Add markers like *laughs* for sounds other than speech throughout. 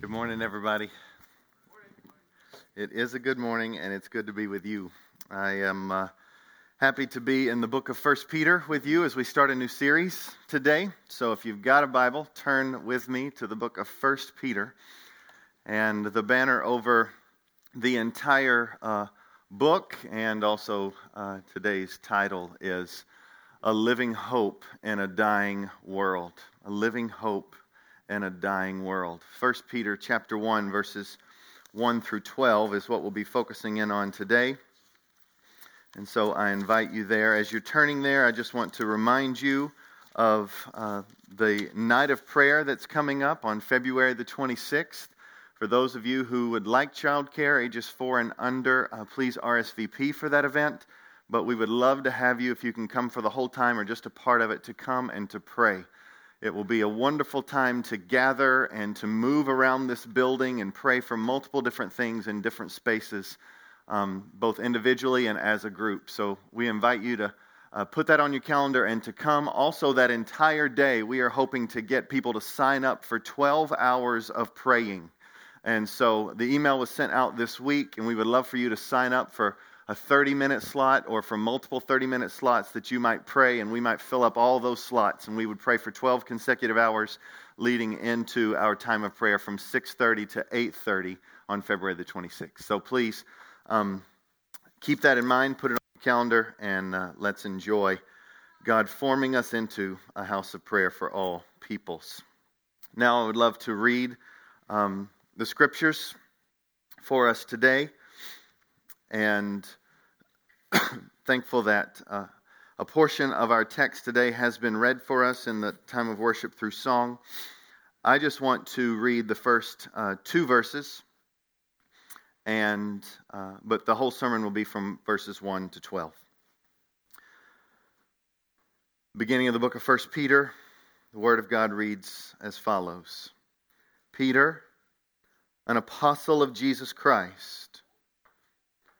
Good morning, everybody. It is a good morning, and it's good to be with you. I am uh, happy to be in the book of First Peter with you as we start a new series today. So, if you've got a Bible, turn with me to the book of First Peter, and the banner over the entire uh, book, and also uh, today's title is "A Living Hope in a Dying World." A living hope in a dying world. 1 Peter chapter 1 verses 1 through 12 is what we'll be focusing in on today. And so I invite you there. As you're turning there, I just want to remind you of uh, the night of prayer that's coming up on February the 26th. For those of you who would like childcare, ages four and under, uh, please RSVP for that event. But we would love to have you, if you can come for the whole time or just a part of it, to come and to pray. It will be a wonderful time to gather and to move around this building and pray for multiple different things in different spaces, um, both individually and as a group. So we invite you to uh, put that on your calendar and to come. Also, that entire day, we are hoping to get people to sign up for 12 hours of praying. And so the email was sent out this week, and we would love for you to sign up for a 30 minute slot or for multiple 30 minute slots that you might pray and we might fill up all those slots and we would pray for 12 consecutive hours leading into our time of prayer from 6.30 to 8.30 on february the 26th so please um, keep that in mind put it on the calendar and uh, let's enjoy god forming us into a house of prayer for all peoples. Now i would love to read um, the scriptures for us today. And *coughs* thankful that uh, a portion of our text today has been read for us in the time of worship through song. I just want to read the first uh, two verses, and uh, but the whole sermon will be from verses one to twelve. Beginning of the book of First Peter, the Word of God reads as follows: Peter, an apostle of Jesus Christ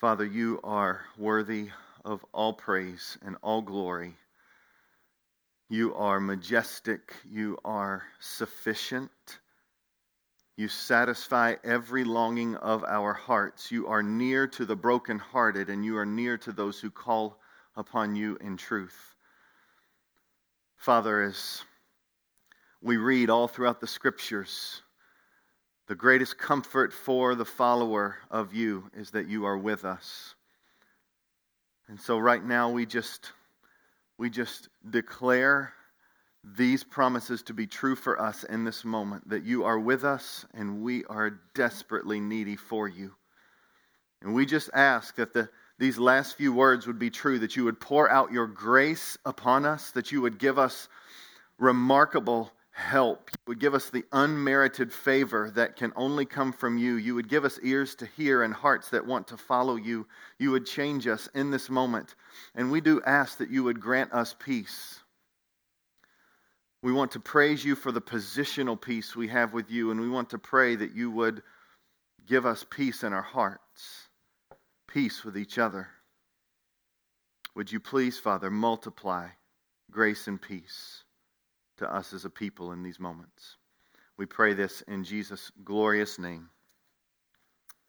Father, you are worthy of all praise and all glory. You are majestic. You are sufficient. You satisfy every longing of our hearts. You are near to the brokenhearted, and you are near to those who call upon you in truth. Father, as we read all throughout the scriptures, the greatest comfort for the follower of you is that you are with us. And so right now we just we just declare these promises to be true for us in this moment that you are with us and we are desperately needy for you. And we just ask that the these last few words would be true that you would pour out your grace upon us, that you would give us remarkable help. You would give us the unmerited favor that can only come from you. You would give us ears to hear and hearts that want to follow you. You would change us in this moment. And we do ask that you would grant us peace. We want to praise you for the positional peace we have with you, and we want to pray that you would give us peace in our hearts, peace with each other. Would you please, Father, multiply grace and peace? To us as a people in these moments. We pray this in Jesus' glorious name.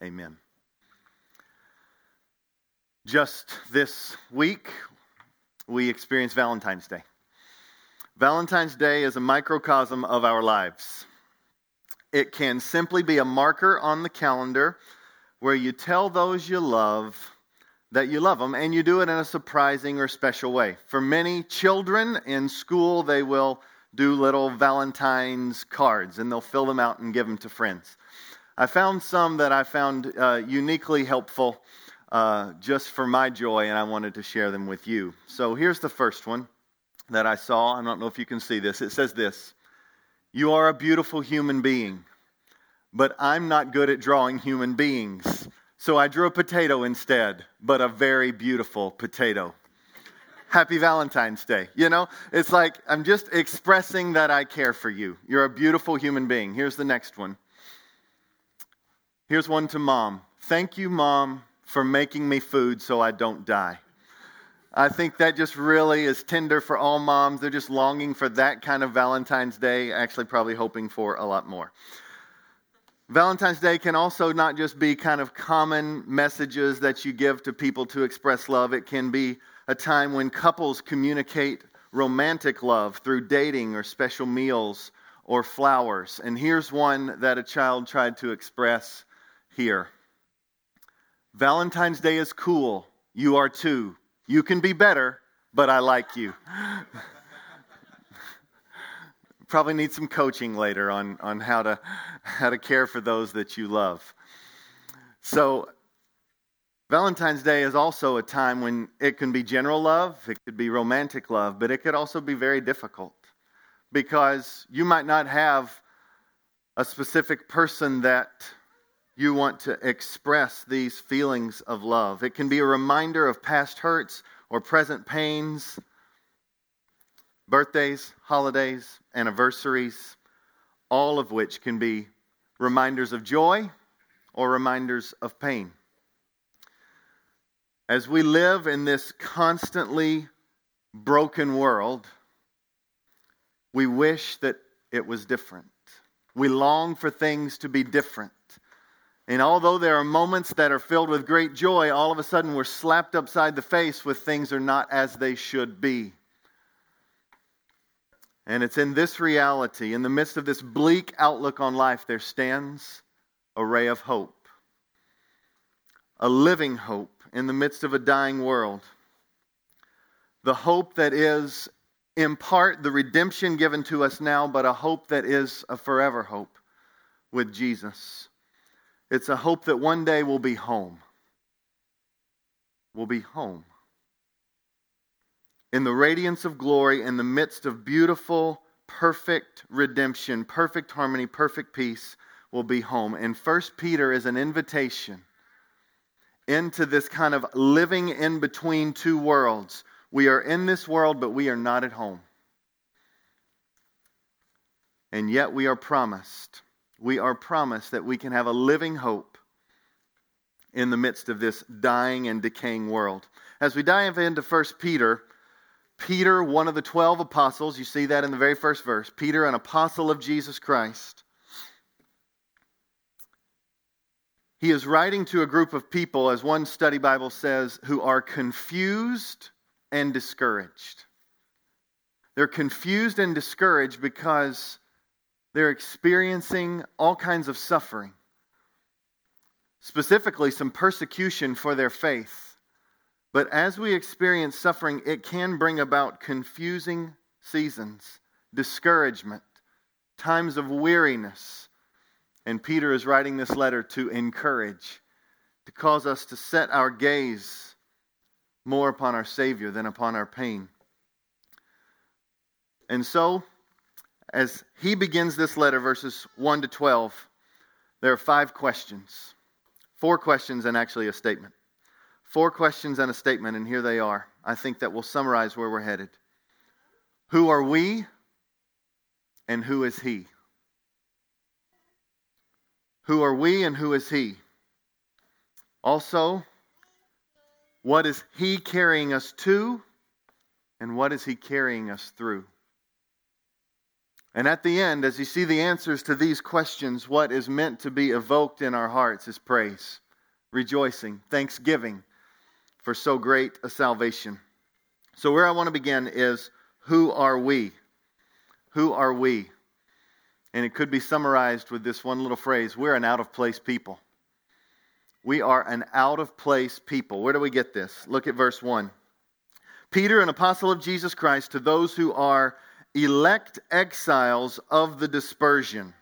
Amen. Just this week, we experienced Valentine's Day. Valentine's Day is a microcosm of our lives. It can simply be a marker on the calendar where you tell those you love that you love them, and you do it in a surprising or special way. For many children in school, they will do little Valentine's cards and they'll fill them out and give them to friends. I found some that I found uh, uniquely helpful uh, just for my joy, and I wanted to share them with you. So here's the first one that I saw. I don't know if you can see this. It says this You are a beautiful human being. but I'm not good at drawing human beings. So I drew a potato instead, but a very beautiful potato. Happy Valentine's Day. You know, it's like I'm just expressing that I care for you. You're a beautiful human being. Here's the next one. Here's one to mom. Thank you, mom, for making me food so I don't die. I think that just really is tender for all moms. They're just longing for that kind of Valentine's Day, actually, probably hoping for a lot more. Valentine's Day can also not just be kind of common messages that you give to people to express love, it can be a time when couples communicate romantic love through dating or special meals or flowers. And here's one that a child tried to express here Valentine's Day is cool. You are too. You can be better, but I like you. *laughs* probably need some coaching later on, on how, to, how to care for those that you love. So, Valentine's Day is also a time when it can be general love, it could be romantic love, but it could also be very difficult because you might not have a specific person that you want to express these feelings of love. It can be a reminder of past hurts or present pains birthdays, holidays, anniversaries, all of which can be reminders of joy or reminders of pain. As we live in this constantly broken world, we wish that it was different. We long for things to be different. And although there are moments that are filled with great joy, all of a sudden we're slapped upside the face with things are not as they should be. And it's in this reality, in the midst of this bleak outlook on life, there stands a ray of hope. A living hope in the midst of a dying world. The hope that is, in part, the redemption given to us now, but a hope that is a forever hope with Jesus. It's a hope that one day we'll be home. We'll be home in the radiance of glory, in the midst of beautiful, perfect redemption, perfect harmony, perfect peace, we'll be home. And First Peter is an invitation into this kind of living in between two worlds. We are in this world, but we are not at home. And yet we are promised. We are promised that we can have a living hope in the midst of this dying and decaying world. As we dive into First Peter, Peter, one of the 12 apostles, you see that in the very first verse. Peter, an apostle of Jesus Christ. He is writing to a group of people, as one study Bible says, who are confused and discouraged. They're confused and discouraged because they're experiencing all kinds of suffering, specifically, some persecution for their faith. But as we experience suffering, it can bring about confusing seasons, discouragement, times of weariness. And Peter is writing this letter to encourage, to cause us to set our gaze more upon our Savior than upon our pain. And so, as he begins this letter, verses 1 to 12, there are five questions. Four questions and actually a statement. Four questions and a statement, and here they are. I think that will summarize where we're headed. Who are we, and who is He? Who are we, and who is He? Also, what is He carrying us to, and what is He carrying us through? And at the end, as you see the answers to these questions, what is meant to be evoked in our hearts is praise, rejoicing, thanksgiving for so great a salvation. So, where I want to begin is who are we? Who are we? And it could be summarized with this one little phrase we're an out of place people. We are an out of place people. Where do we get this? Look at verse 1. Peter, an apostle of Jesus Christ, to those who are elect exiles of the dispersion.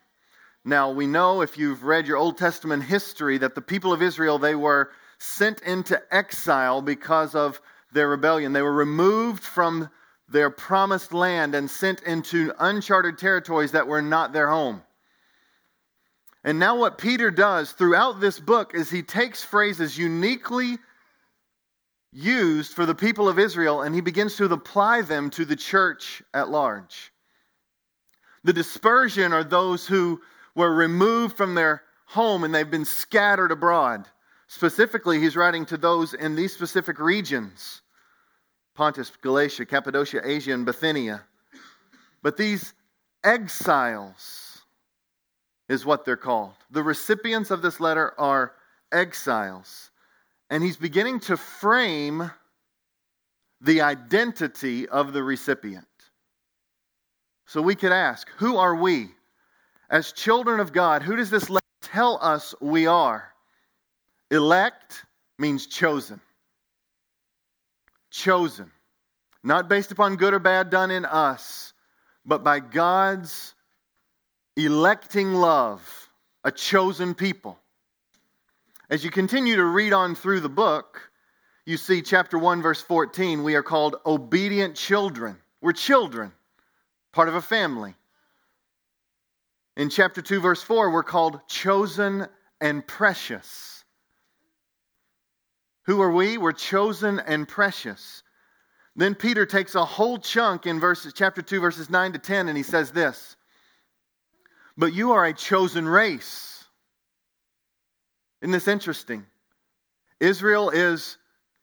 Now, we know if you've read your Old Testament history that the people of Israel, they were sent into exile because of their rebellion. They were removed from their promised land and sent into uncharted territories that were not their home. And now, what Peter does throughout this book is he takes phrases uniquely used for the people of Israel and he begins to apply them to the church at large. The dispersion are those who were removed from their home and they've been scattered abroad. Specifically, he's writing to those in these specific regions Pontus, Galatia, Cappadocia, Asia, and Bithynia. But these exiles is what they're called. The recipients of this letter are exiles. And he's beginning to frame the identity of the recipient. So we could ask, who are we? As children of God, who does this letter tell us we are? Elect means chosen. Chosen. Not based upon good or bad done in us, but by God's electing love, a chosen people. As you continue to read on through the book, you see chapter 1, verse 14, we are called obedient children. We're children, part of a family. In chapter 2, verse 4, we're called chosen and precious. Who are we? We're chosen and precious. Then Peter takes a whole chunk in verses chapter 2 verses 9 to 10 and he says this. But you are a chosen race. Isn't this interesting? Israel is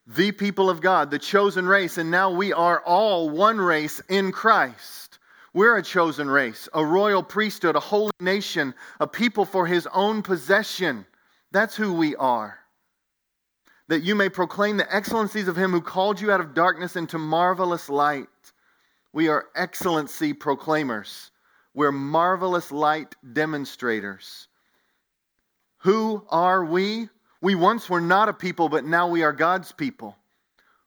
the people of God, the chosen race, and now we are all one race in Christ. We're a chosen race, a royal priesthood, a holy nation, a people for his own possession. That's who we are that you may proclaim the excellencies of him who called you out of darkness into marvelous light. We are excellency proclaimers. We're marvelous light demonstrators. Who are we? We once were not a people, but now we are God's people.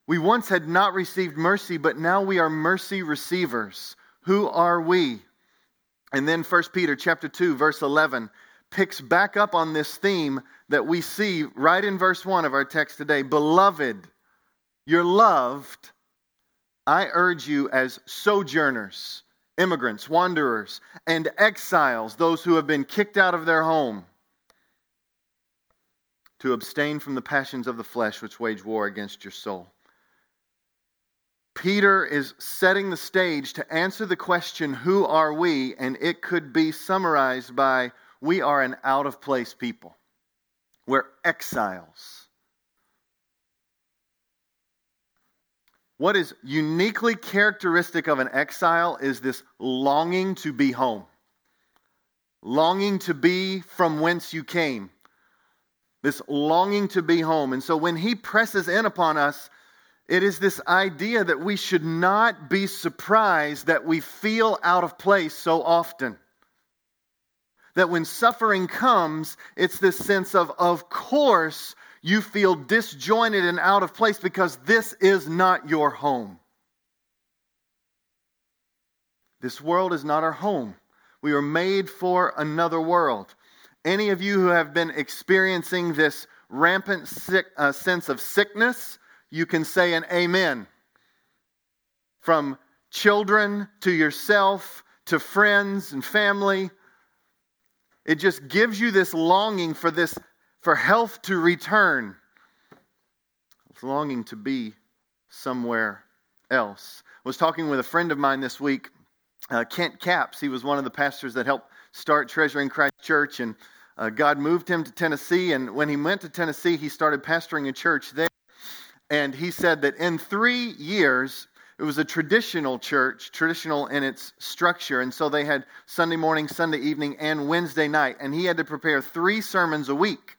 We once had not received mercy, but now we are mercy receivers. Who are we? And then 1 Peter chapter 2 verse 11 picks back up on this theme that we see right in verse 1 of our text today. Beloved, you're loved. I urge you as sojourners, immigrants, wanderers, and exiles, those who have been kicked out of their home, to abstain from the passions of the flesh which wage war against your soul. Peter is setting the stage to answer the question, Who are we? And it could be summarized by we are an out of place people. We're exiles. What is uniquely characteristic of an exile is this longing to be home, longing to be from whence you came, this longing to be home. And so when he presses in upon us, it is this idea that we should not be surprised that we feel out of place so often that when suffering comes, it's this sense of, of course, you feel disjointed and out of place because this is not your home. This world is not our home. We were made for another world. Any of you who have been experiencing this rampant sick, uh, sense of sickness, you can say an amen. From children to yourself to friends and family, it just gives you this longing for this for health to return. It's longing to be somewhere else. I was talking with a friend of mine this week, uh, Kent Capps. He was one of the pastors that helped start Treasuring Christ Church, and uh, God moved him to Tennessee. And when he went to Tennessee, he started pastoring a church there. And he said that in three years, it was a traditional church, traditional in its structure. And so they had Sunday morning, Sunday evening, and Wednesday night. And he had to prepare three sermons a week.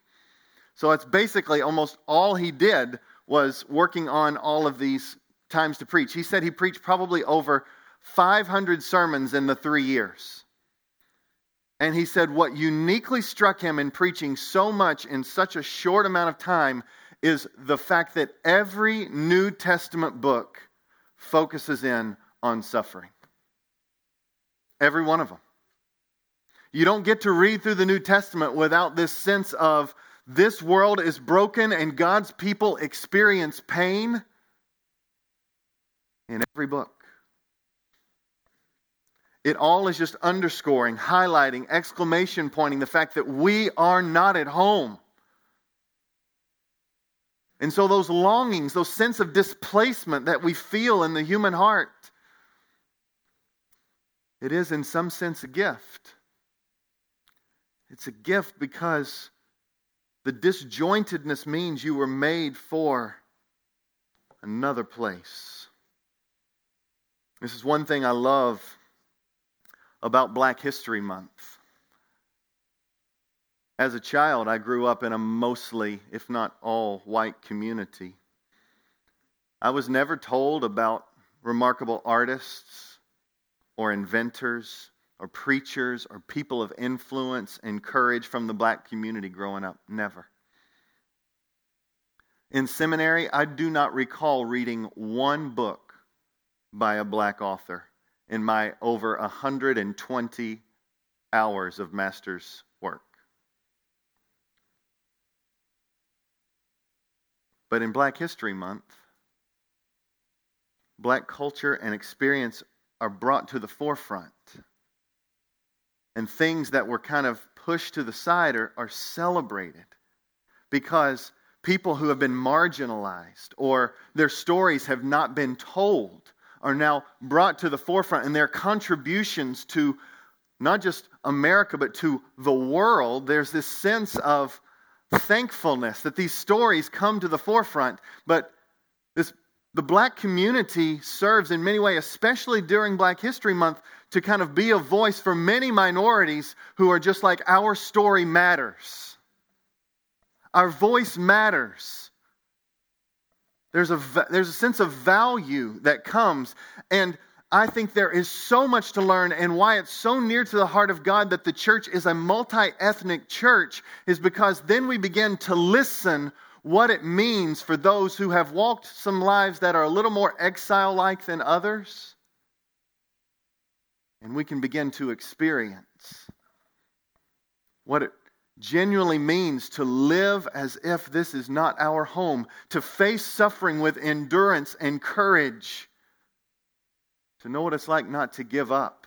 So it's basically almost all he did was working on all of these times to preach. He said he preached probably over 500 sermons in the three years. And he said what uniquely struck him in preaching so much in such a short amount of time is the fact that every New Testament book focuses in on suffering. Every one of them. You don't get to read through the New Testament without this sense of this world is broken and God's people experience pain in every book. it all is just underscoring, highlighting, exclamation pointing the fact that we are not at home. And so, those longings, those sense of displacement that we feel in the human heart, it is in some sense a gift. It's a gift because the disjointedness means you were made for another place. This is one thing I love about Black History Month. As a child, I grew up in a mostly, if not all, white community. I was never told about remarkable artists or inventors or preachers or people of influence and courage from the black community growing up. Never. In seminary, I do not recall reading one book by a black author in my over 120 hours of master's work. But in Black History Month, black culture and experience are brought to the forefront. And things that were kind of pushed to the side are, are celebrated because people who have been marginalized or their stories have not been told are now brought to the forefront and their contributions to not just America but to the world. There's this sense of thankfulness that these stories come to the forefront. But this, the black community serves in many ways, especially during Black History Month, to kind of be a voice for many minorities who are just like, our story matters. Our voice matters. There's a, there's a sense of value that comes. And I think there is so much to learn, and why it's so near to the heart of God that the church is a multi ethnic church is because then we begin to listen what it means for those who have walked some lives that are a little more exile like than others. And we can begin to experience what it genuinely means to live as if this is not our home, to face suffering with endurance and courage to know what it's like not to give up.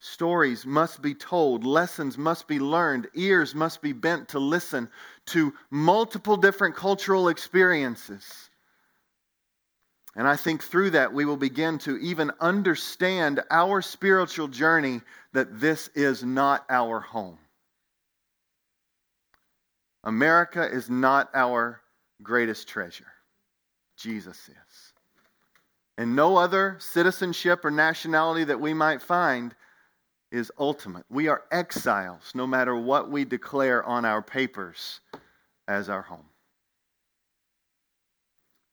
Stories must be told, lessons must be learned, ears must be bent to listen to multiple different cultural experiences. And I think through that we will begin to even understand our spiritual journey that this is not our home. America is not our greatest treasure. Jesus is and no other citizenship or nationality that we might find is ultimate. We are exiles no matter what we declare on our papers as our home.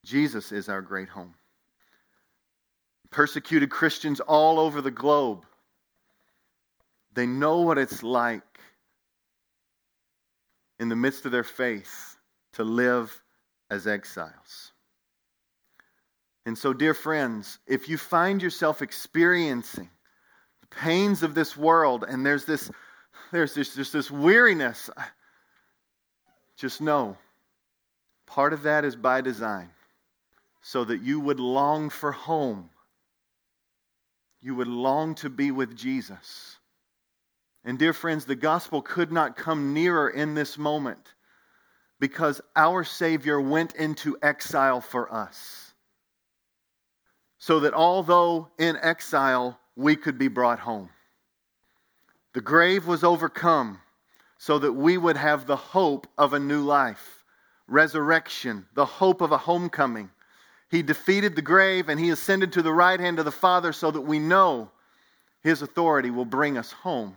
Jesus is our great home. Persecuted Christians all over the globe, they know what it's like in the midst of their faith to live as exiles. And so, dear friends, if you find yourself experiencing the pains of this world and there's this, there's this, just this weariness, just know part of that is by design so that you would long for home. You would long to be with Jesus. And, dear friends, the gospel could not come nearer in this moment because our Savior went into exile for us so that although in exile, we could be brought home. The grave was overcome so that we would have the hope of a new life, resurrection, the hope of a homecoming. He defeated the grave and he ascended to the right hand of the Father so that we know his authority will bring us home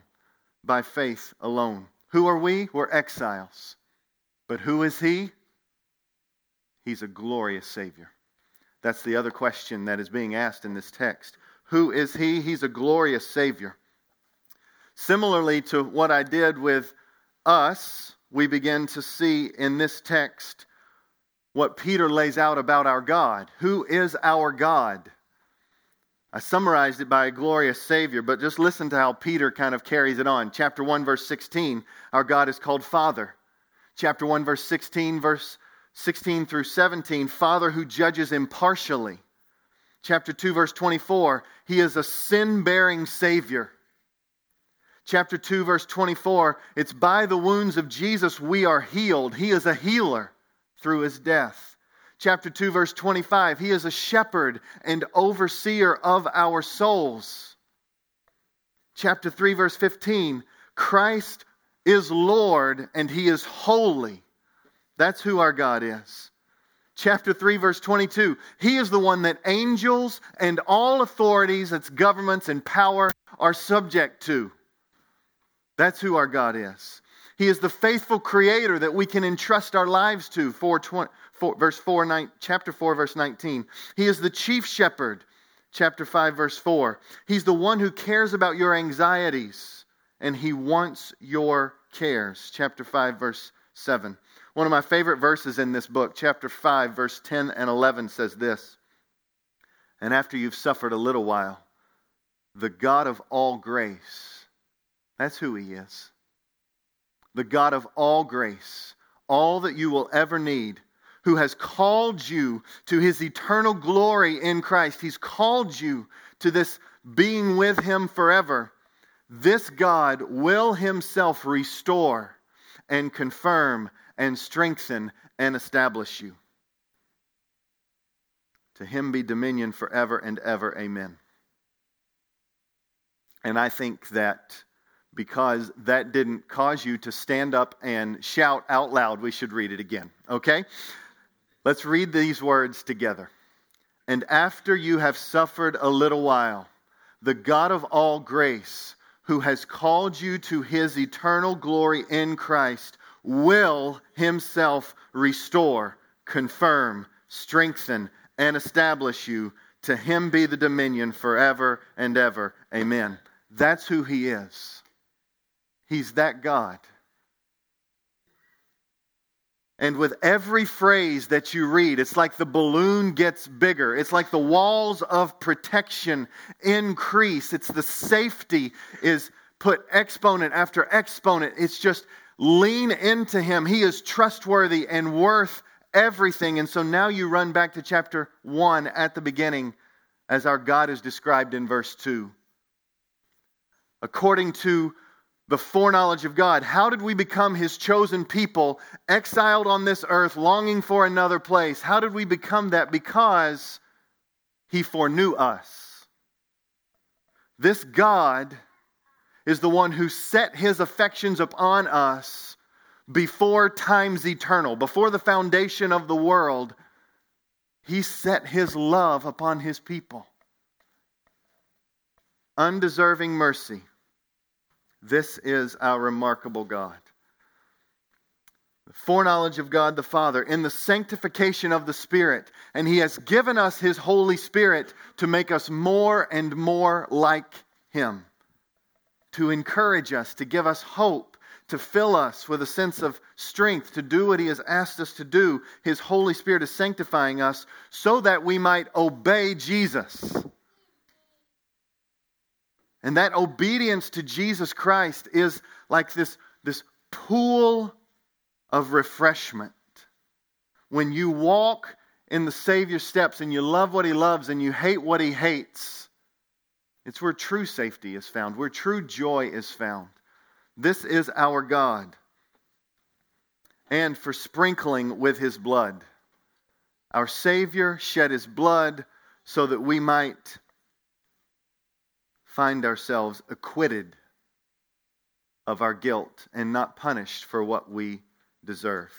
by faith alone. Who are we? We're exiles. But who is he? He's a glorious Savior. That's the other question that is being asked in this text. Who is he? He's a glorious Savior. Similarly to what I did with us, we begin to see in this text what Peter lays out about our God. Who is our God? I summarized it by a glorious Savior, but just listen to how Peter kind of carries it on. Chapter 1, verse 16, our God is called Father. Chapter 1, verse 16, verse 16 through 17, Father who judges impartially. Chapter 2, verse 24, he is a sin bearing Savior. Chapter 2, verse 24, it's by the wounds of Jesus we are healed. He is a healer through his death. Chapter 2, verse 25, he is a shepherd and overseer of our souls. Chapter 3, verse 15, Christ is Lord and he is holy. That's who our God is. Chapter 3 verse 22 he is the one that angels and all authorities its governments and power are subject to. That's who our god is. He is the faithful creator that we can entrust our lives to. 4, 20, 4 verse 4 9, chapter 4 verse 19 he is the chief shepherd. Chapter 5 verse 4 he's the one who cares about your anxieties and he wants your cares. Chapter 5 verse 7 one of my favorite verses in this book, chapter 5, verse 10 and 11, says this And after you've suffered a little while, the God of all grace, that's who He is. The God of all grace, all that you will ever need, who has called you to His eternal glory in Christ. He's called you to this being with Him forever. This God will Himself restore and confirm and strengthen and establish you. To him be dominion forever and ever. Amen. And I think that because that didn't cause you to stand up and shout out loud, we should read it again. Okay? Let's read these words together. And after you have suffered a little while, the God of all grace, who has called you to his eternal glory in Christ, will himself restore, confirm, strengthen, and establish you. To him be the dominion forever and ever. Amen. That's who he is. He's that God. And with every phrase that you read, it's like the balloon gets bigger. It's like the walls of protection increase. It's the safety is put exponent after exponent. It's just Lean into him. He is trustworthy and worth everything. And so now you run back to chapter 1 at the beginning as our God is described in verse 2. According to the foreknowledge of God, how did we become his chosen people, exiled on this earth, longing for another place? How did we become that? Because he foreknew us. This God is the one who set his affections upon us before times eternal, before the foundation of the world. He set his love upon his people. Undeserving mercy. This is our remarkable God. The foreknowledge of God the Father in the sanctification of the Spirit. And He has given us His Holy Spirit to make us more and more like Him to encourage us, to give us hope, to fill us with a sense of strength to do what He has asked us to do. His Holy Spirit is sanctifying us so that we might obey Jesus. And that obedience to Jesus Christ is like this, this pool of refreshment. When you walk in the Savior's steps and you love what He loves and you hate what He hates, it's where true safety is found, where true joy is found. This is our God. And for sprinkling with his blood. Our Savior shed his blood so that we might find ourselves acquitted of our guilt and not punished for what we deserve.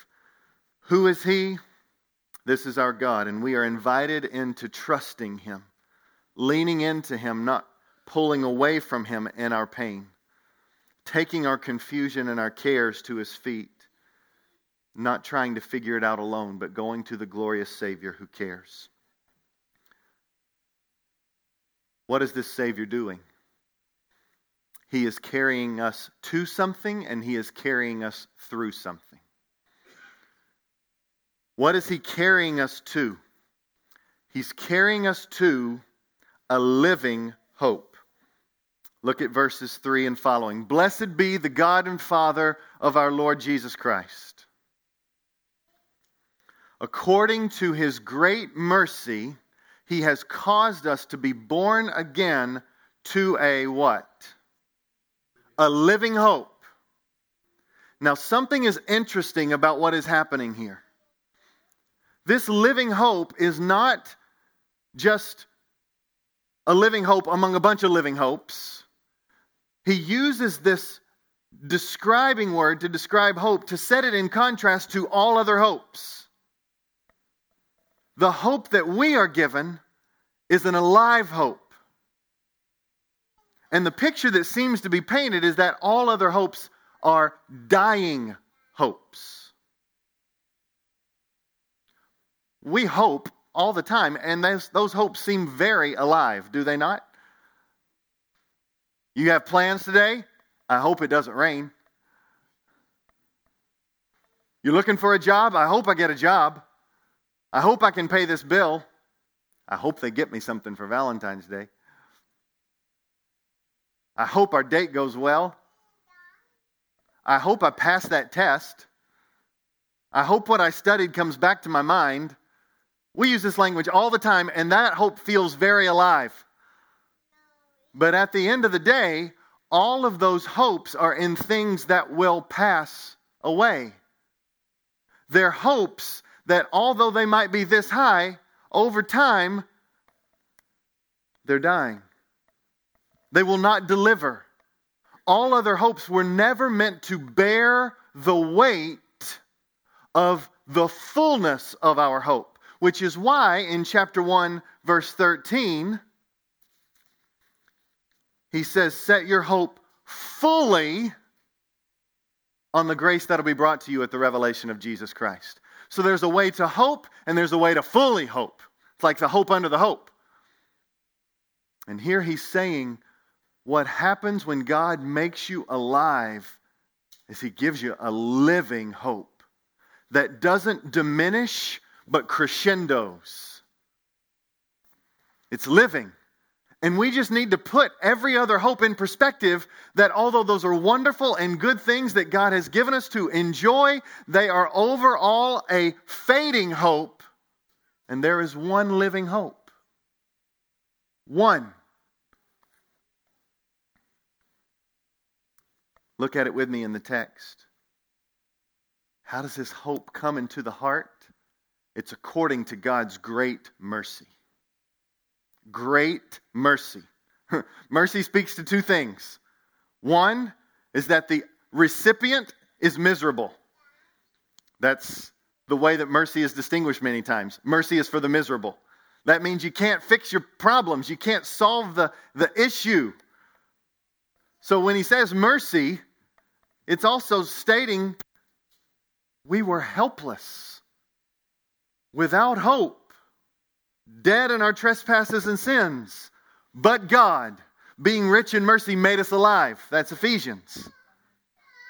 Who is he? This is our God, and we are invited into trusting him, leaning into him, not pulling away from Him in our pain, taking our confusion and our cares to His feet, not trying to figure it out alone, but going to the glorious Savior who cares. What is this Savior doing? He is carrying us to something and He is carrying us through something. What is He carrying us to? He's carrying us to a living hope. Look at verses 3 and following. Blessed be the God and Father of our Lord Jesus Christ. According to his great mercy, He has caused us to be born again to a what? A living hope. Now, something is interesting about what is happening here. This living hope is not just a living hope among a bunch of living hopes. He uses this describing word to describe hope to set it in contrast to all other hopes. The hope that we are given is an alive hope. And the picture that seems to be painted is that all other hopes are dying hopes. We hope all the time, and those, those hopes seem very alive, do they not? You have plans today? I hope it doesn't rain. You're looking for a job? I hope I get a job. I hope I can pay this bill. I hope they get me something for Valentine's Day. I hope our date goes well. I hope I pass that test. I hope what I studied comes back to my mind. We use this language all the time, and that hope feels very alive. But at the end of the day, all of those hopes are in things that will pass away. They're hopes that, although they might be this high, over time, they're dying. They will not deliver. All other hopes were never meant to bear the weight of the fullness of our hope, which is why in chapter 1, verse 13, he says, Set your hope fully on the grace that'll be brought to you at the revelation of Jesus Christ. So there's a way to hope, and there's a way to fully hope. It's like the hope under the hope. And here he's saying, what happens when God makes you alive is He gives you a living hope that doesn't diminish but crescendos. It's living. And we just need to put every other hope in perspective that although those are wonderful and good things that God has given us to enjoy, they are overall a fading hope. And there is one living hope. One. Look at it with me in the text. How does this hope come into the heart? It's according to God's great mercy. Great mercy. *laughs* mercy speaks to two things. One is that the recipient is miserable. That's the way that mercy is distinguished many times. Mercy is for the miserable. That means you can't fix your problems, you can't solve the, the issue. So when he says mercy, it's also stating we were helpless, without hope, dead in our trespasses and sins. But God, being rich in mercy, made us alive. That's Ephesians.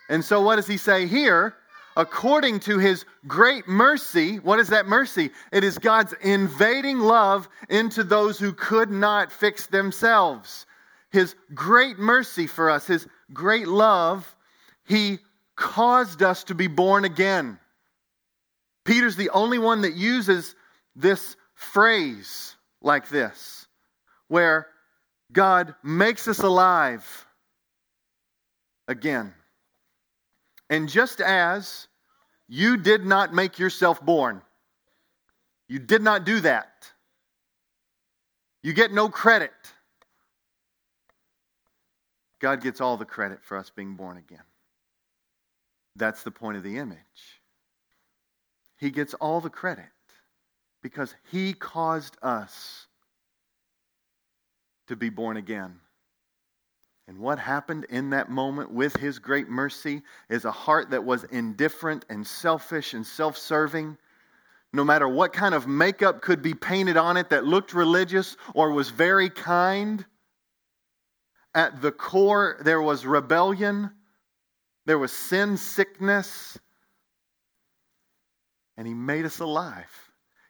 And so, what does he say here? According to his great mercy, what is that mercy? It is God's invading love into those who could not fix themselves. His great mercy for us, his great love he caused us to be born again. Peter's the only one that uses this phrase like this, where God makes us alive again. And just as you did not make yourself born, you did not do that. You get no credit. God gets all the credit for us being born again. That's the point of the image. He gets all the credit because he caused us to be born again. And what happened in that moment with his great mercy is a heart that was indifferent and selfish and self serving. No matter what kind of makeup could be painted on it that looked religious or was very kind, at the core there was rebellion there was sin sickness, and He made us alive.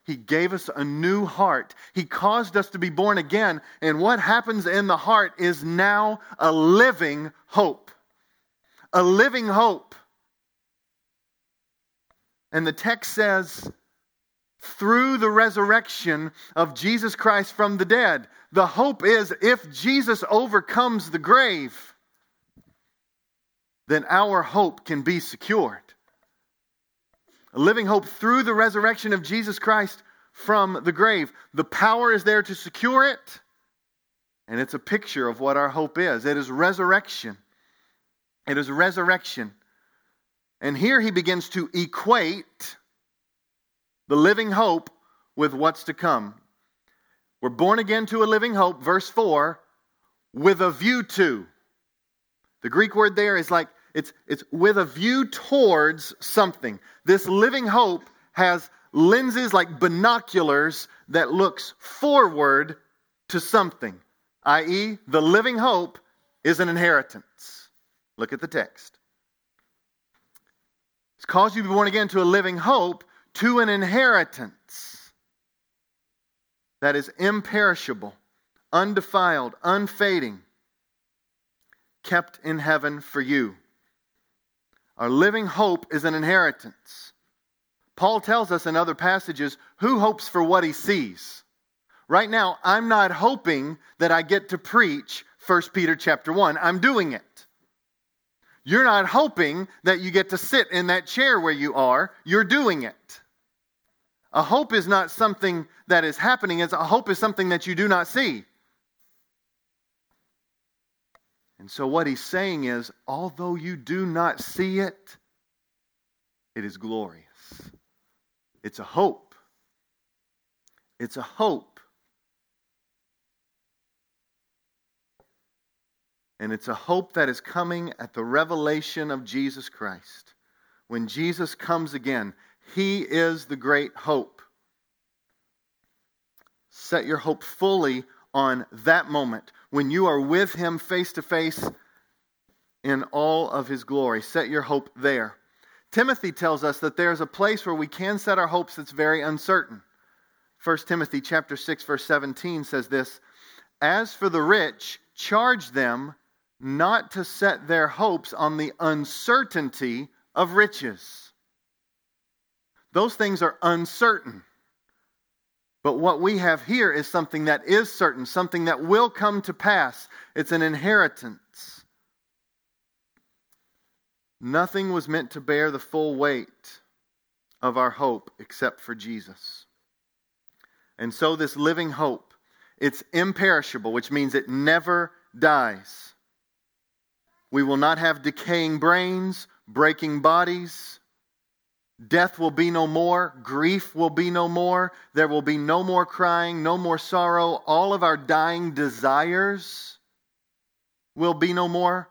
He gave us a new heart. He caused us to be born again. And what happens in the heart is now a living hope. A living hope. And the text says, through the resurrection of Jesus Christ from the dead. The hope is if Jesus overcomes the grave, then our hope can be secured. A living hope through the resurrection of Jesus Christ from the grave. The power is there to secure it, and it's a picture of what our hope is. It is resurrection. It is resurrection. And here he begins to equate the living hope with what's to come. We're born again to a living hope, verse 4, with a view to. The Greek word there is like it's, it's with a view towards something. This living hope has lenses like binoculars that looks forward to something, i.e., the living hope is an inheritance. Look at the text. It's caused you to be born again to a living hope, to an inheritance that is imperishable, undefiled, unfading, kept in heaven for you. Our living hope is an inheritance. Paul tells us in other passages who hopes for what he sees. Right now, I'm not hoping that I get to preach 1 Peter chapter 1. I'm doing it. You're not hoping that you get to sit in that chair where you are. You're doing it. A hope is not something that is happening, it's a hope is something that you do not see. And so, what he's saying is, although you do not see it, it is glorious. It's a hope. It's a hope. And it's a hope that is coming at the revelation of Jesus Christ. When Jesus comes again, he is the great hope. Set your hope fully on that moment when you are with Him face to face in all of His glory. Set your hope there. Timothy tells us that there's a place where we can set our hopes that's very uncertain. 1 Timothy chapter 6 verse 17 says this, "As for the rich, charge them not to set their hopes on the uncertainty of riches." Those things are uncertain. But what we have here is something that is certain, something that will come to pass. It's an inheritance. Nothing was meant to bear the full weight of our hope except for Jesus. And so, this living hope, it's imperishable, which means it never dies. We will not have decaying brains, breaking bodies. Death will be no more. Grief will be no more. There will be no more crying, no more sorrow. All of our dying desires will be no more.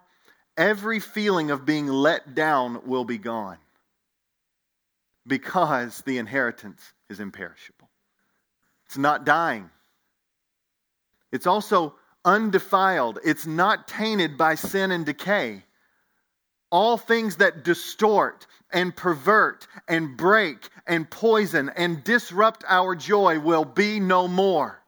Every feeling of being let down will be gone because the inheritance is imperishable. It's not dying. It's also undefiled. It's not tainted by sin and decay. All things that distort and pervert and break and poison and disrupt our joy will be no more.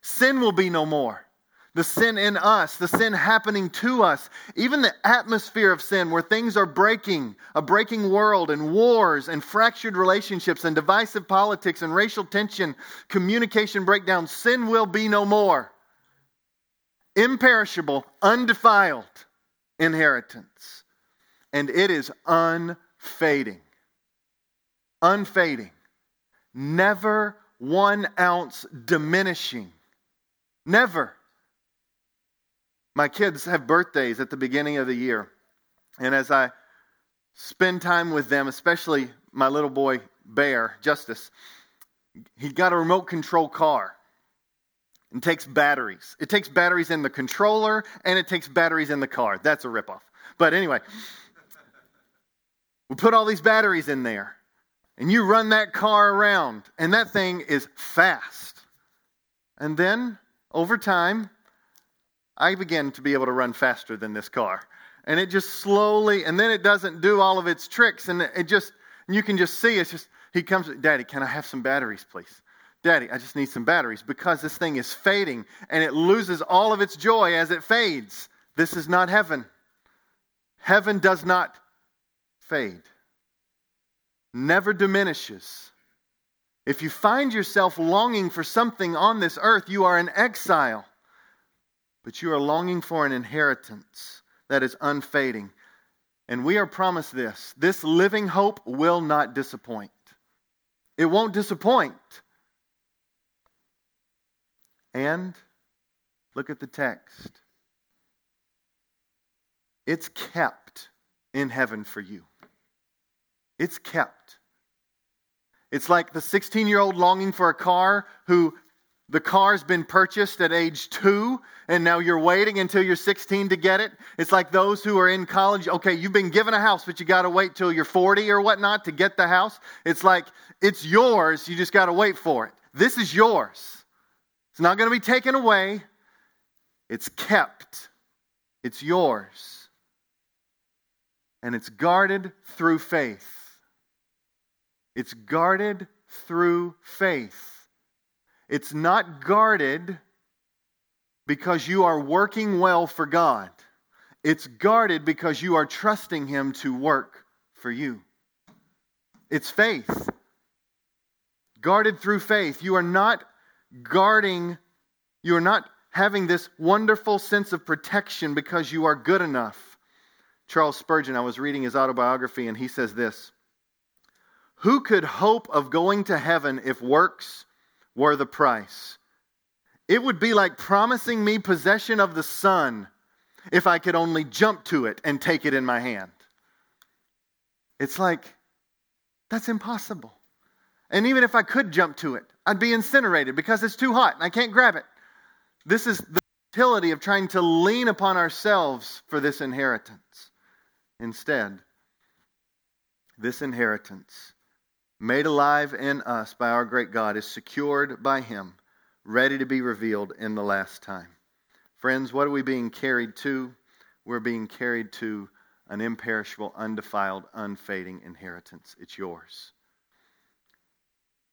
Sin will be no more. The sin in us, the sin happening to us, even the atmosphere of sin where things are breaking, a breaking world and wars and fractured relationships and divisive politics and racial tension, communication breakdown, sin will be no more. Imperishable, undefiled inheritance and it is unfading. Unfading. Never one ounce diminishing. Never. My kids have birthdays at the beginning of the year. And as I spend time with them, especially my little boy, Bear, Justice, he got a remote control car and takes batteries. It takes batteries in the controller and it takes batteries in the car. That's a ripoff. But anyway, we put all these batteries in there, and you run that car around, and that thing is fast. And then, over time, I begin to be able to run faster than this car. And it just slowly, and then it doesn't do all of its tricks, and it just, you can just see it's just, he comes, Daddy, can I have some batteries, please? Daddy, I just need some batteries because this thing is fading and it loses all of its joy as it fades. This is not heaven. Heaven does not fade, never diminishes, If you find yourself longing for something on this earth, you are in exile. But you are longing for an inheritance that is unfading. And we are promised this this living hope will not disappoint. It won't disappoint. And look at the text. It's kept in heaven for you. It's kept. It's like the 16 year old longing for a car who the car's been purchased at age two, and now you're waiting until you're 16 to get it. It's like those who are in college. Okay, you've been given a house, but you got to wait till you're 40 or whatnot to get the house. It's like it's yours, you just got to wait for it. This is yours. It's not going to be taken away, it's kept, it's yours. And it's guarded through faith. It's guarded through faith. It's not guarded because you are working well for God. It's guarded because you are trusting Him to work for you. It's faith. Guarded through faith. You are not guarding, you are not having this wonderful sense of protection because you are good enough. Charles Spurgeon, I was reading his autobiography, and he says this Who could hope of going to heaven if works were the price. It would be like promising me possession of the sun if I could only jump to it and take it in my hand. It's like, that's impossible. And even if I could jump to it, I'd be incinerated because it's too hot and I can't grab it. This is the utility of trying to lean upon ourselves for this inheritance. Instead, this inheritance made alive in us by our great God, is secured by Him, ready to be revealed in the last time. Friends, what are we being carried to? We're being carried to an imperishable, undefiled, unfading inheritance. It's yours.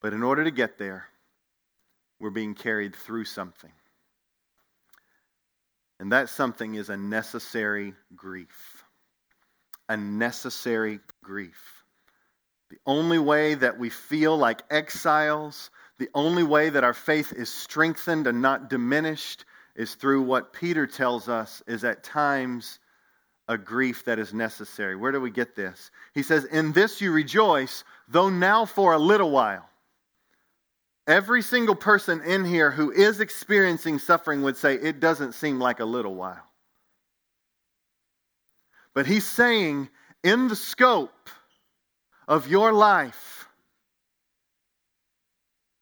But in order to get there, we're being carried through something. And that something is a necessary grief. A necessary grief. The only way that we feel like exiles, the only way that our faith is strengthened and not diminished is through what Peter tells us is at times a grief that is necessary. Where do we get this? He says, In this you rejoice, though now for a little while. Every single person in here who is experiencing suffering would say, It doesn't seem like a little while. But he's saying, in the scope of your life.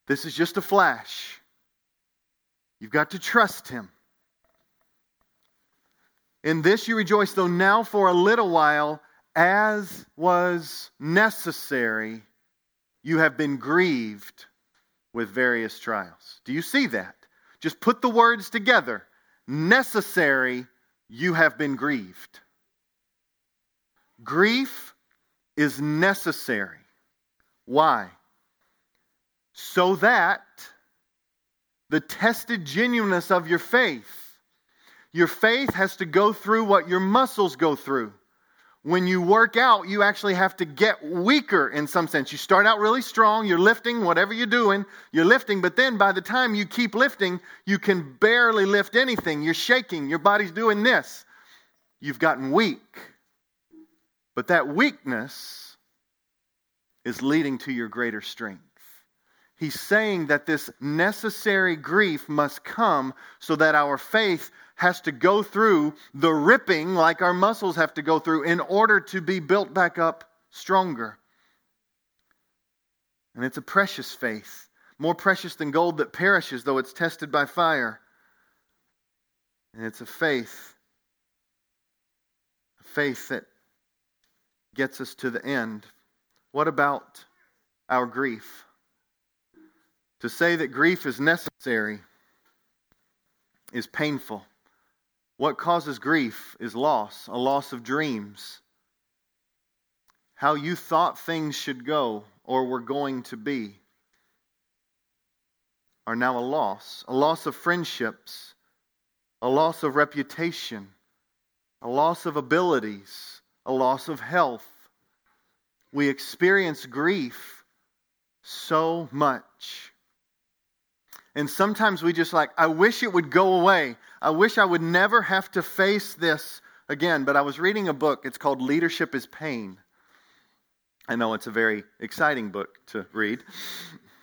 This is just a flash. You've got to trust Him. In this you rejoice, though now for a little while, as was necessary, you have been grieved with various trials. Do you see that? Just put the words together. Necessary, you have been grieved. Grief is necessary. Why? So that the tested genuineness of your faith, your faith has to go through what your muscles go through. When you work out, you actually have to get weaker in some sense. You start out really strong, you're lifting, whatever you're doing, you're lifting, but then by the time you keep lifting, you can barely lift anything. You're shaking, your body's doing this. You've gotten weak. But that weakness is leading to your greater strength. He's saying that this necessary grief must come so that our faith has to go through the ripping like our muscles have to go through in order to be built back up stronger. And it's a precious faith, more precious than gold that perishes, though it's tested by fire. And it's a faith, a faith that gets us to the end. What about our grief? To say that grief is necessary is painful. What causes grief is loss, a loss of dreams. How you thought things should go or were going to be are now a loss. A loss of friendships, a loss of reputation, a loss of abilities, a loss of health. We experience grief so much. And sometimes we just like, I wish it would go away. I wish I would never have to face this again. But I was reading a book. It's called Leadership is Pain. I know it's a very exciting book to read,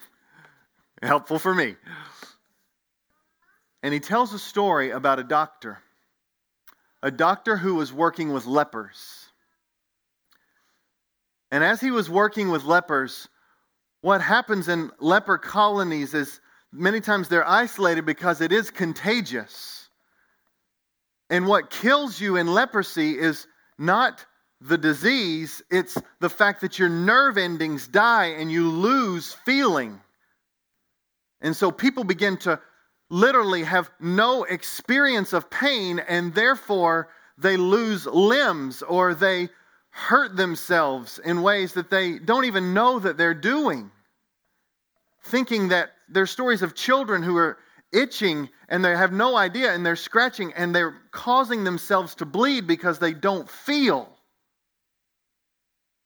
*laughs* helpful for me. And he tells a story about a doctor, a doctor who was working with lepers. And as he was working with lepers, what happens in leper colonies is many times they're isolated because it is contagious. And what kills you in leprosy is not the disease, it's the fact that your nerve endings die and you lose feeling. And so people begin to literally have no experience of pain and therefore they lose limbs or they hurt themselves in ways that they don't even know that they're doing. Thinking that there's stories of children who are itching and they have no idea and they're scratching and they're causing themselves to bleed because they don't feel.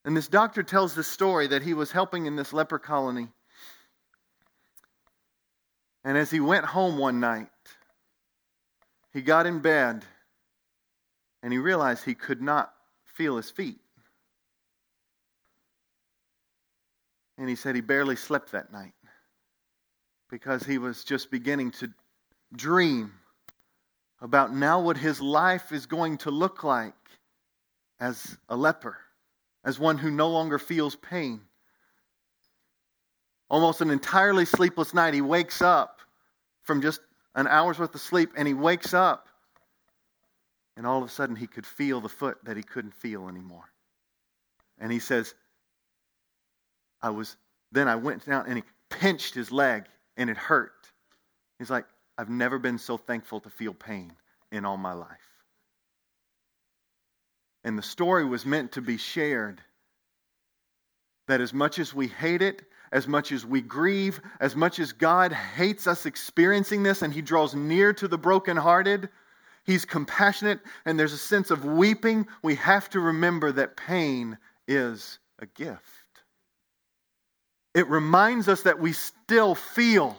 And this doctor tells this story that he was helping in this leper colony. And as he went home one night, he got in bed and he realized he could not feel his feet. And he said he barely slept that night because he was just beginning to dream about now what his life is going to look like as a leper, as one who no longer feels pain. Almost an entirely sleepless night, he wakes up from just an hour's worth of sleep and he wakes up and all of a sudden he could feel the foot that he couldn't feel anymore. And he says, I was, then I went down and he pinched his leg and it hurt. He's like, I've never been so thankful to feel pain in all my life. And the story was meant to be shared that as much as we hate it, as much as we grieve, as much as God hates us experiencing this and He draws near to the brokenhearted, He's compassionate and there's a sense of weeping. We have to remember that pain is a gift. It reminds us that we still feel.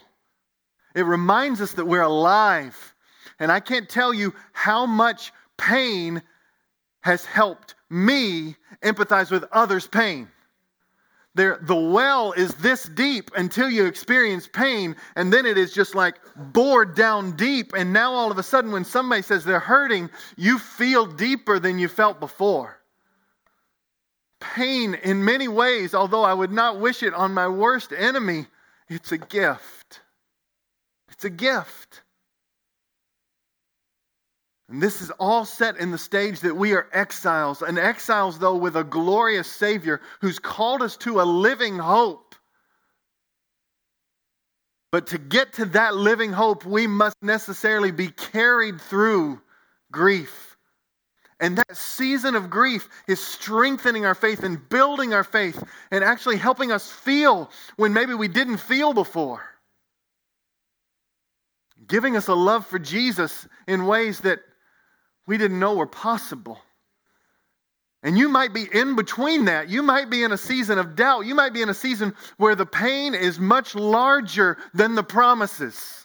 It reminds us that we're alive. And I can't tell you how much pain has helped me empathize with others' pain. There, the well is this deep until you experience pain, and then it is just like bored down deep. And now all of a sudden, when somebody says they're hurting, you feel deeper than you felt before pain in many ways, although I would not wish it on my worst enemy, it's a gift. It's a gift. And this is all set in the stage that we are exiles, and exiles, though, with a glorious Savior who's called us to a living hope. But to get to that living hope, we must necessarily be carried through grief and that season of grief is strengthening our faith and building our faith and actually helping us feel when maybe we didn't feel before. Giving us a love for Jesus in ways that we didn't know were possible. And you might be in between that. You might be in a season of doubt. You might be in a season where the pain is much larger than the promises.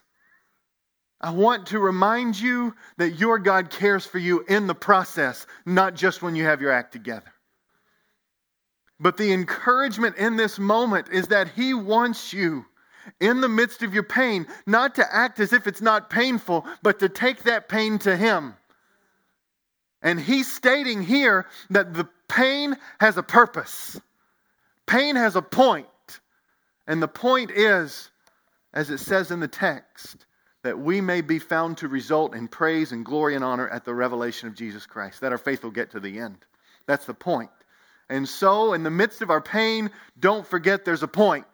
I want to remind you that your God cares for you in the process, not just when you have your act together. But the encouragement in this moment is that He wants you in the midst of your pain not to act as if it's not painful, but to take that pain to Him. And He's stating here that the pain has a purpose, pain has a point. And the point is, as it says in the text, that we may be found to result in praise and glory and honor at the revelation of Jesus Christ, that our faith will get to the end. That's the point. And so, in the midst of our pain, don't forget there's a point,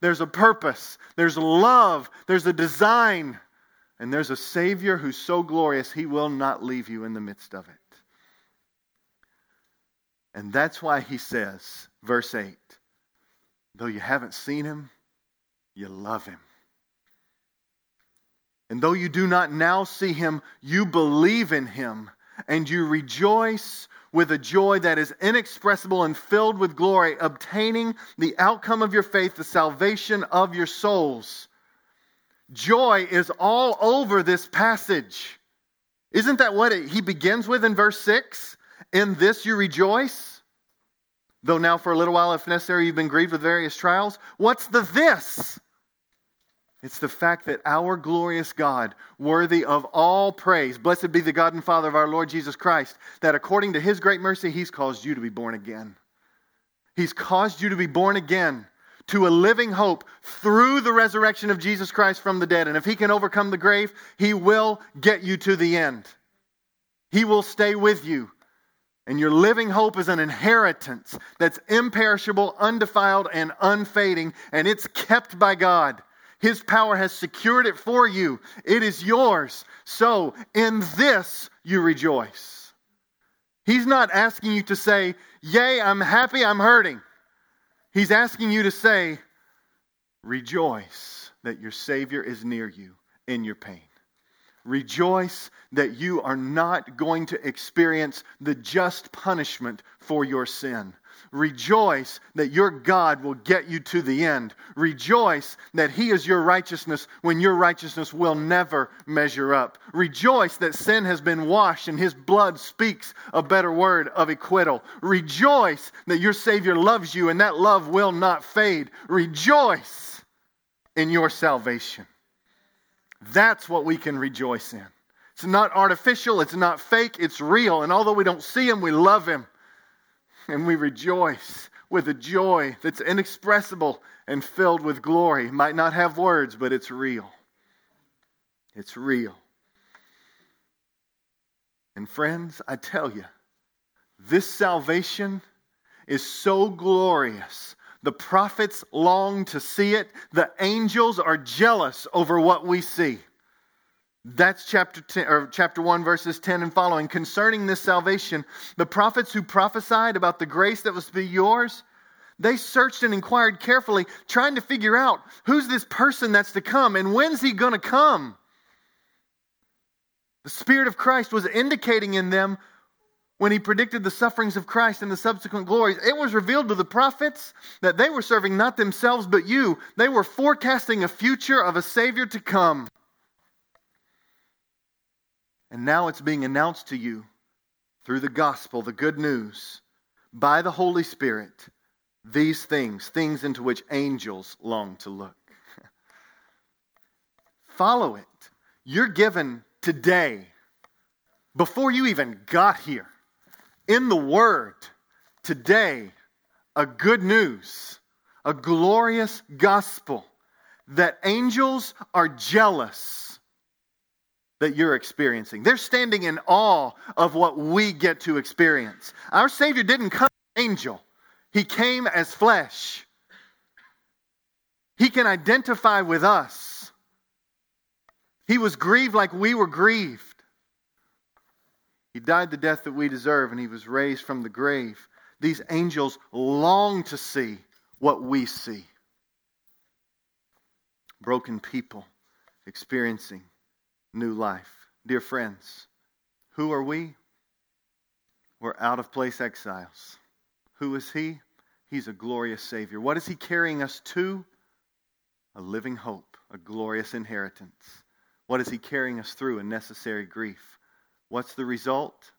there's a purpose, there's love, there's a design, and there's a Savior who's so glorious, he will not leave you in the midst of it. And that's why he says, verse 8, though you haven't seen him, you love him. And though you do not now see him, you believe in him and you rejoice with a joy that is inexpressible and filled with glory, obtaining the outcome of your faith, the salvation of your souls. Joy is all over this passage. Isn't that what it, he begins with in verse 6? In this you rejoice? Though now for a little while, if necessary, you've been grieved with various trials. What's the this? It's the fact that our glorious God, worthy of all praise, blessed be the God and Father of our Lord Jesus Christ, that according to his great mercy, he's caused you to be born again. He's caused you to be born again to a living hope through the resurrection of Jesus Christ from the dead. And if he can overcome the grave, he will get you to the end. He will stay with you. And your living hope is an inheritance that's imperishable, undefiled, and unfading, and it's kept by God. His power has secured it for you. It is yours. So in this you rejoice. He's not asking you to say, Yay, I'm happy, I'm hurting. He's asking you to say, Rejoice that your Savior is near you in your pain. Rejoice that you are not going to experience the just punishment for your sin. Rejoice that your God will get you to the end. Rejoice that He is your righteousness when your righteousness will never measure up. Rejoice that sin has been washed and His blood speaks a better word of acquittal. Rejoice that your Savior loves you and that love will not fade. Rejoice in your salvation. That's what we can rejoice in. It's not artificial, it's not fake, it's real. And although we don't see Him, we love Him and we rejoice with a joy that's inexpressible and filled with glory. Might not have words, but it's real. It's real. And friends, I tell you, this salvation is so glorious. The prophets long to see it. The angels are jealous over what we see. That's chapter 10, or chapter 1 verses 10 and following concerning this salvation the prophets who prophesied about the grace that was to be yours they searched and inquired carefully trying to figure out who's this person that's to come and when's he going to come the spirit of Christ was indicating in them when he predicted the sufferings of Christ and the subsequent glories it was revealed to the prophets that they were serving not themselves but you they were forecasting a future of a savior to come and now it's being announced to you through the gospel, the good news, by the Holy Spirit, these things, things into which angels long to look. *laughs* Follow it. You're given today, before you even got here, in the Word, today, a good news, a glorious gospel that angels are jealous that you're experiencing. They're standing in awe of what we get to experience. Our Savior didn't come as an angel, He came as flesh. He can identify with us. He was grieved like we were grieved. He died the death that we deserve, and He was raised from the grave. These angels long to see what we see broken people experiencing new life. Dear friends, who are we? We're out of place exiles. Who is He? He's a glorious Savior. What is He carrying us to? A living hope, a glorious inheritance. What is He carrying us through? A necessary grief. What's the result?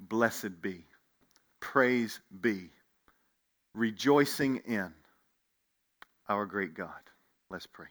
Blessed be, praise be, rejoicing in our great God. Let's pray.